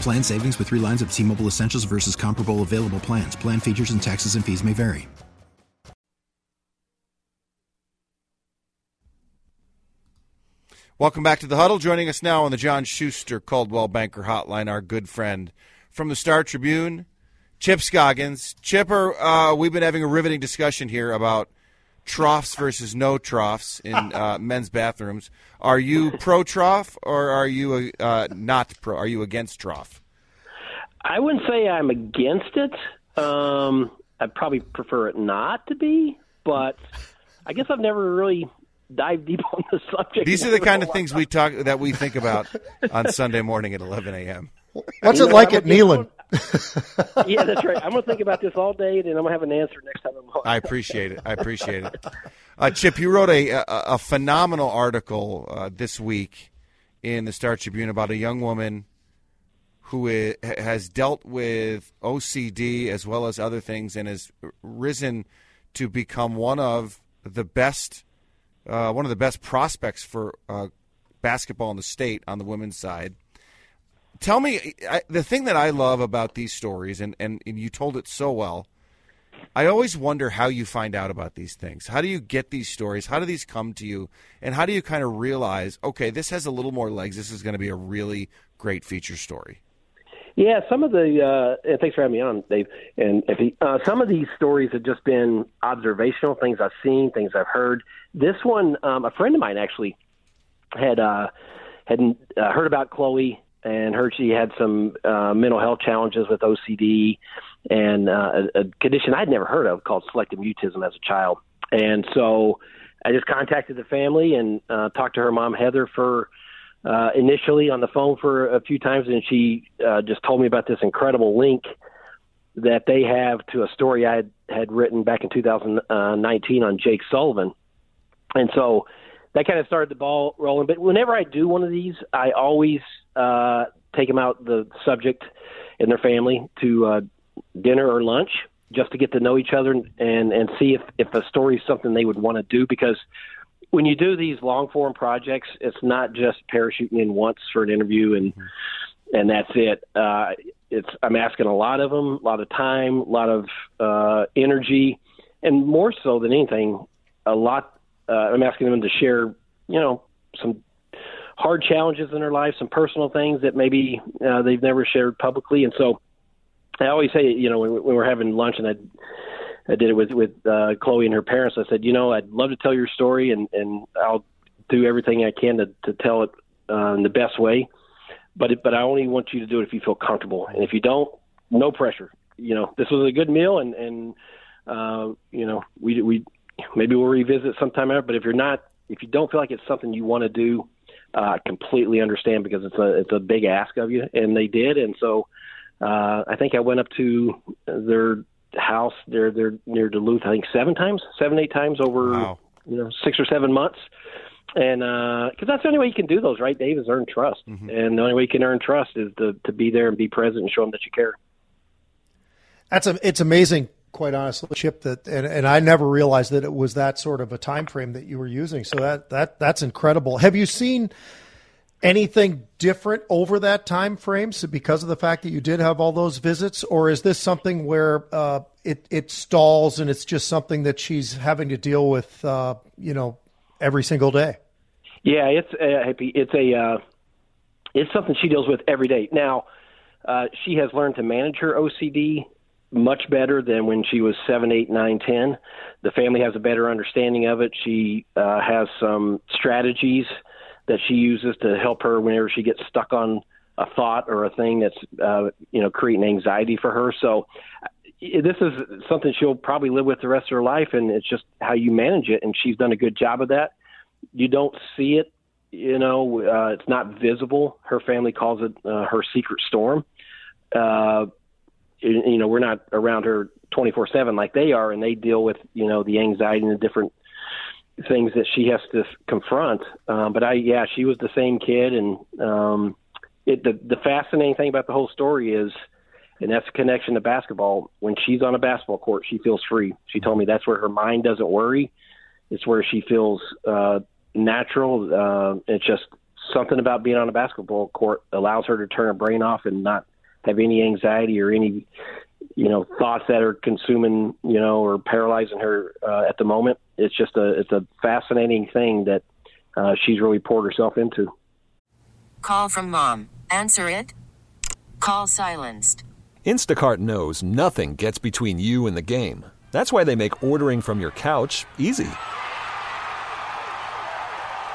Plan savings with three lines of T Mobile Essentials versus comparable available plans. Plan features and taxes and fees may vary. Welcome back to the huddle. Joining us now on the John Schuster Coldwell Banker Hotline, our good friend from the Star Tribune, Chip Scoggins. Chipper, uh, we've been having a riveting discussion here about troughs versus no troughs in uh, men's bathrooms. Are you pro trough or are you uh, not pro? Are you against trough? I wouldn't say I'm against it. Um, I'd probably prefer it not to be, but I guess I've never really dived deep on the subject. These are the kind of things we talk that we think about on Sunday morning at 11 a.m. What's it like at Neyland? Yeah, that's right. I'm going to think about this all day, and I'm going to have an answer next time I'm on. I appreciate it. I appreciate it. Uh, Chip, you wrote a, a, a phenomenal article uh, this week in the Star Tribune about a young woman who is, has dealt with OCD as well as other things and has risen to become one of the best, uh, one of the best prospects for uh, basketball in the state on the women's side tell me I, the thing that I love about these stories, and, and, and you told it so well. I always wonder how you find out about these things. How do you get these stories? How do these come to you? And how do you kind of realize, okay, this has a little more legs. This is going to be a really great feature story. Yeah, some of the uh, thanks for having me on, Dave. And if he, uh, some of these stories have just been observational things I've seen, things I've heard. This one, um, a friend of mine actually had uh, had uh, heard about Chloe and heard she had some uh, mental health challenges with OCD and uh, a, a condition I'd never heard of called selective mutism as a child. And so I just contacted the family and uh, talked to her mom Heather for uh, initially on the phone for a few times, and she uh, just told me about this incredible link that they have to a story I had, had written back in 2019 on Jake Sullivan. And so that kind of started the ball rolling. But whenever I do one of these, I always uh, take them out the subject and their family to uh, dinner or lunch just to get to know each other and and see if if a story is something they would want to do because when you do these long form projects, it's not just parachuting in once for an interview and mm-hmm. and that's it. Uh, it's I'm asking a lot of them, a lot of time, a lot of uh, energy, and more so than anything, a lot uh, I'm asking them to share, you know, some hard challenges in their life, some personal things that maybe uh, they've never shared publicly. And so I always say, you know, when, when we're having lunch and I, I did it with with uh, Chloe and her parents. I said, you know, I'd love to tell your story, and and I'll do everything I can to to tell it uh, in the best way. But it, but I only want you to do it if you feel comfortable, and if you don't, no pressure. You know, this was a good meal, and and uh, you know, we we maybe we'll revisit sometime ever. But if you're not, if you don't feel like it's something you want to do, uh, I completely understand because it's a it's a big ask of you, and they did. And so uh, I think I went up to their house. They're they're near Duluth. I think seven times, seven eight times over wow. you know six or seven months. And because uh, that's the only way you can do those, right, Dave? Is earn trust, mm-hmm. and the only way you can earn trust is to to be there and be present and show them that you care. That's a, it's amazing quite honestly, Chip. That and, and I never realized that it was that sort of a time frame that you were using. So that that that's incredible. Have you seen anything different over that time frame? So because of the fact that you did have all those visits, or is this something where uh, it it stalls and it's just something that she's having to deal with, uh, you know, every single day? Yeah, it's a, uh, it's a uh, it's something she deals with every day. Now, uh, she has learned to manage her OCD much better than when she was seven, eight, nine, ten. The family has a better understanding of it. She uh, has some strategies that she uses to help her whenever she gets stuck on a thought or a thing that's uh, you know creating anxiety for her. So this is something she'll probably live with the rest of her life, and it's just how you manage it. And she's done a good job of that. You don't see it, you know, uh, it's not visible. Her family calls it uh, her secret storm. Uh, you know, we're not around her 24 seven like they are, and they deal with you know the anxiety and the different things that she has to confront. Um, but I, yeah, she was the same kid, and um, it, the the fascinating thing about the whole story is and that's a connection to basketball. When she's on a basketball court, she feels free. She told me that's where her mind doesn't worry. It's where she feels uh, natural. Uh, it's just something about being on a basketball court allows her to turn her brain off and not have any anxiety or any, you know, thoughts that are consuming, you know, or paralyzing her uh, at the moment. It's just a it's a fascinating thing that uh, she's really poured herself into. Call from mom. Answer it. Call silenced. Instacart knows nothing gets between you and the game. That's why they make ordering from your couch easy.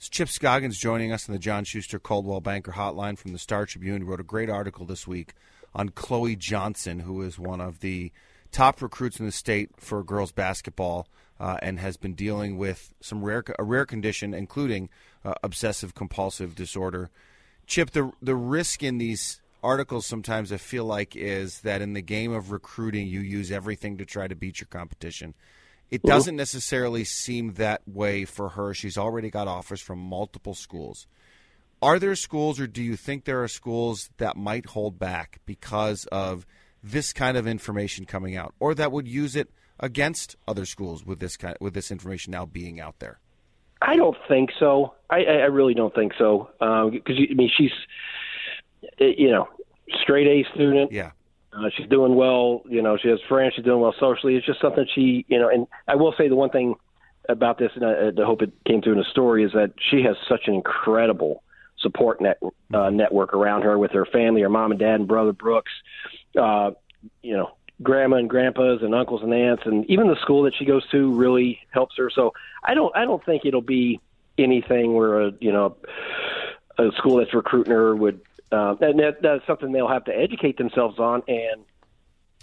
It's Chip Scoggins joining us on the John Schuster Coldwell Banker Hotline from the Star Tribune. He wrote a great article this week on Chloe Johnson, who is one of the top recruits in the state for girls basketball uh, and has been dealing with some rare a rare condition, including uh, obsessive compulsive disorder. Chip, the the risk in these articles sometimes I feel like is that in the game of recruiting, you use everything to try to beat your competition. It doesn't necessarily seem that way for her. She's already got offers from multiple schools. Are there schools, or do you think there are schools that might hold back because of this kind of information coming out, or that would use it against other schools with this kind with this information now being out there? I don't think so. I, I really don't think so. Because um, I mean, she's you know straight A student. Yeah. Uh, she's doing well. You know, she has friends. She's doing well socially. It's just something she, you know. And I will say the one thing about this, and I, I hope it came through in the story, is that she has such an incredible support net uh, network around her with her family, her mom and dad and brother Brooks. Uh, you know, grandma and grandpas and uncles and aunts, and even the school that she goes to really helps her. So I don't, I don't think it'll be anything where a, you know, a school that's recruiting her would uh, and that, that's something they'll have to educate themselves on and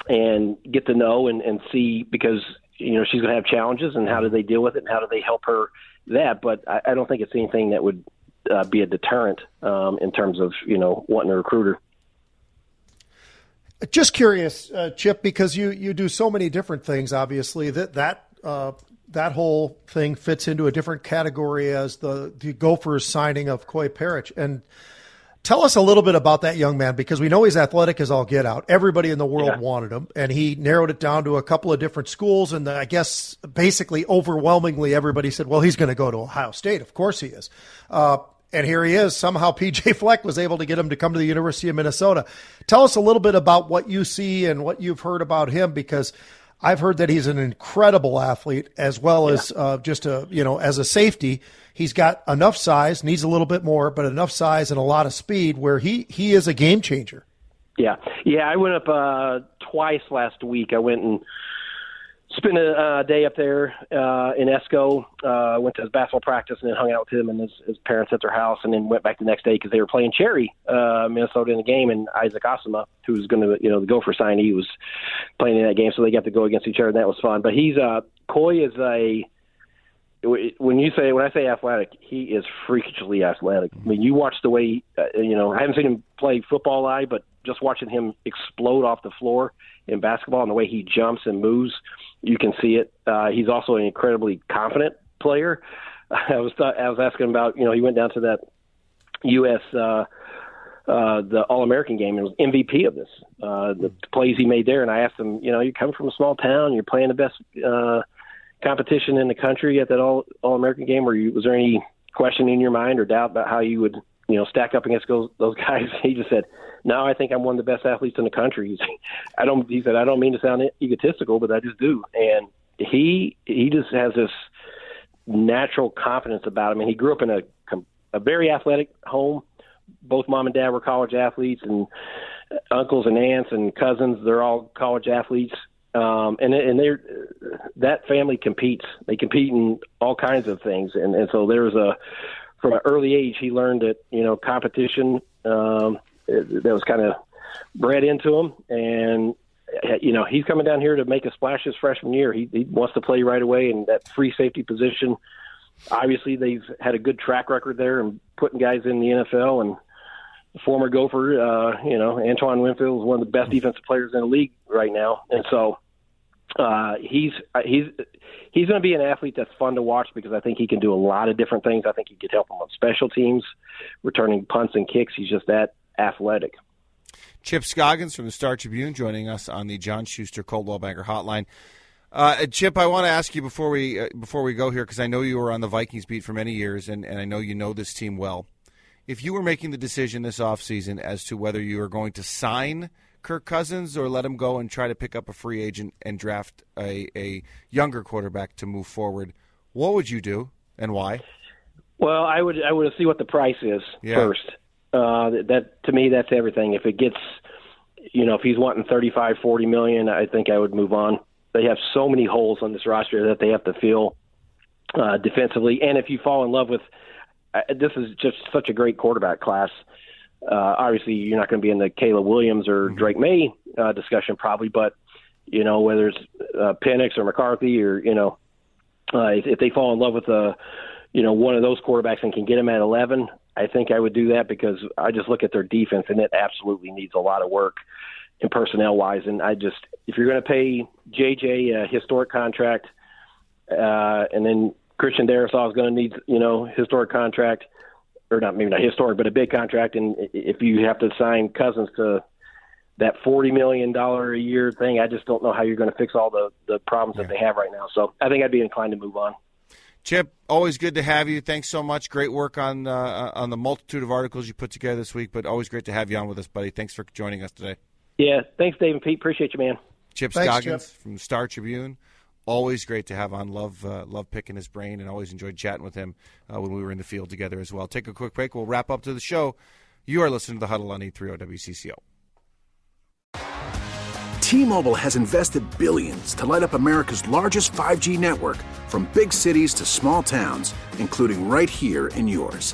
and get to know and, and see because you know she's going to have challenges and how do they deal with it and how do they help her that but I, I don't think it's anything that would uh, be a deterrent um, in terms of you know wanting a recruiter. Just curious, uh, Chip, because you you do so many different things. Obviously, that that uh, that whole thing fits into a different category as the the Gophers signing of Koi Perich. And tell us a little bit about that young man because we know he's athletic as all get out. Everybody in the world Yeah. wanted him, and he narrowed it down to a couple of different schools. And I guess basically overwhelmingly everybody said, "Well, he's going to go to Ohio State. Of course he is." Uh, and here he is. Somehow PJ Fleck was able to get him to come to the University of Minnesota. Tell us a little bit about what you see and what you've heard about him because I've heard that he's an incredible athlete as well as uh, just a you know as a safety. He's got enough size, needs a little bit more, but enough size and a lot of speed where he he is a game changer. Yeah, yeah. I went up uh, twice last week. I went and spent a uh, day up there uh, in Esko. Uh, went to his basketball practice and then hung out with him and his, his parents at their house, and then went back the next day because they were playing Cherry, uh, Minnesota, in the game, and Isaac Asuma, who was going to, you know, the Gopher signee, was playing in that game, so they got to go against each other, and that was fun. But he's uh, Koi is a when you say when I say athletic, he is freakishly athletic. I mean, you watch the way uh, you know. I haven't seen him play football live, but just watching him explode off the floor in basketball and the way he jumps and moves, you can see it. Uh, he's also an incredibly confident player. I was th- I was asking about you know he went down to that U.S. Uh, uh, the All American game and was MVP of this. Uh, the plays he made there, and I asked him, you know, you come from a small town, you're playing the best. Uh, competition in the country at that all all American game? Or you, was there any question in your mind or doubt about how you would you know stack up against those those guys? He just said, "Now I think I'm one of the best athletes in the country." I don't. He said, "I don't mean to sound egotistical, but I just do." And he he just has this natural confidence about him. And he grew up in a a very athletic home. Both mom and dad were college athletes, and uncles and aunts and cousins they're all college athletes um, and and they're that family competes. They compete in all kinds of things, and and so there's a from an early age he learned that you know competition um, that was kind of bred into him, and you know he's coming down here to make a splash his freshman year. He, he wants to play right away in that free safety position. Obviously, they've had a good track record there and putting guys in the NFL and. Former Gopher, uh, you know, Antoine Winfield is one of the best defensive players in the league right now, and so uh, he's he's he's going to be an athlete that's fun to watch because I think he can do a lot of different things. I think he could help them on special teams, returning punts and kicks. He's just that athletic. Chip Scoggins from the Star Tribune joining us on the John Schuster Coldwell Banker Hotline. Uh, Chip, I want to ask you before we uh, before we go here because I know you were on the Vikings beat for many years, and, and I know you know this team well. If you were making the decision this offseason as to whether you are going to sign Kirk Cousins or let him go and try to pick up a free agent and draft a, a younger quarterback to move forward, what would you do and why? Well, I would I would see what the price is Yeah. first. Uh, that, that to me that's everything. If it gets, you know, if he's wanting thirty five, forty million, I think I would move on. They have so many holes on this roster that they have to fill uh, defensively, and if you fall in love with, uh, this is just such a great quarterback class. Uh, obviously, you're not going to be in the Caleb Williams or Drake Maye uh, discussion probably, but you know whether it's uh, Penix or McCarthy or you know uh, if, if they fall in love with a you know one of those quarterbacks and can get them at 11, I think I would do that because I just look at their defense and it absolutely needs a lot of work in personnel wise. And I just if you're going to pay JJ a historic contract, uh, and then Christian Darrisaw is going to need you know historic contract or not maybe not historic, but a big contract. And if you have to sign Cousins to that forty million dollar a year thing, I just don't know how you're going to fix all the the problems that they have right now. So I think I'd be inclined to move on. Chip, always good to have you. Thanks so much. Great work on uh, on the multitude of articles you put together this week, but always great to have you on with us, buddy. Thanks for joining us today. Yeah, thanks, Dave and Pete. Appreciate you, man. Chip Thanks, Scoggins from Star Tribune. Always great to have on. Love uh, love picking his brain, and always enjoyed chatting with him uh, when we were in the field together as well. Take a quick break. We'll wrap up to the show. You are listening to the Huddle on E E30 WCCO. T-Mobile has invested billions to light up America's largest 5G network from big cities to small towns, including right here in yours.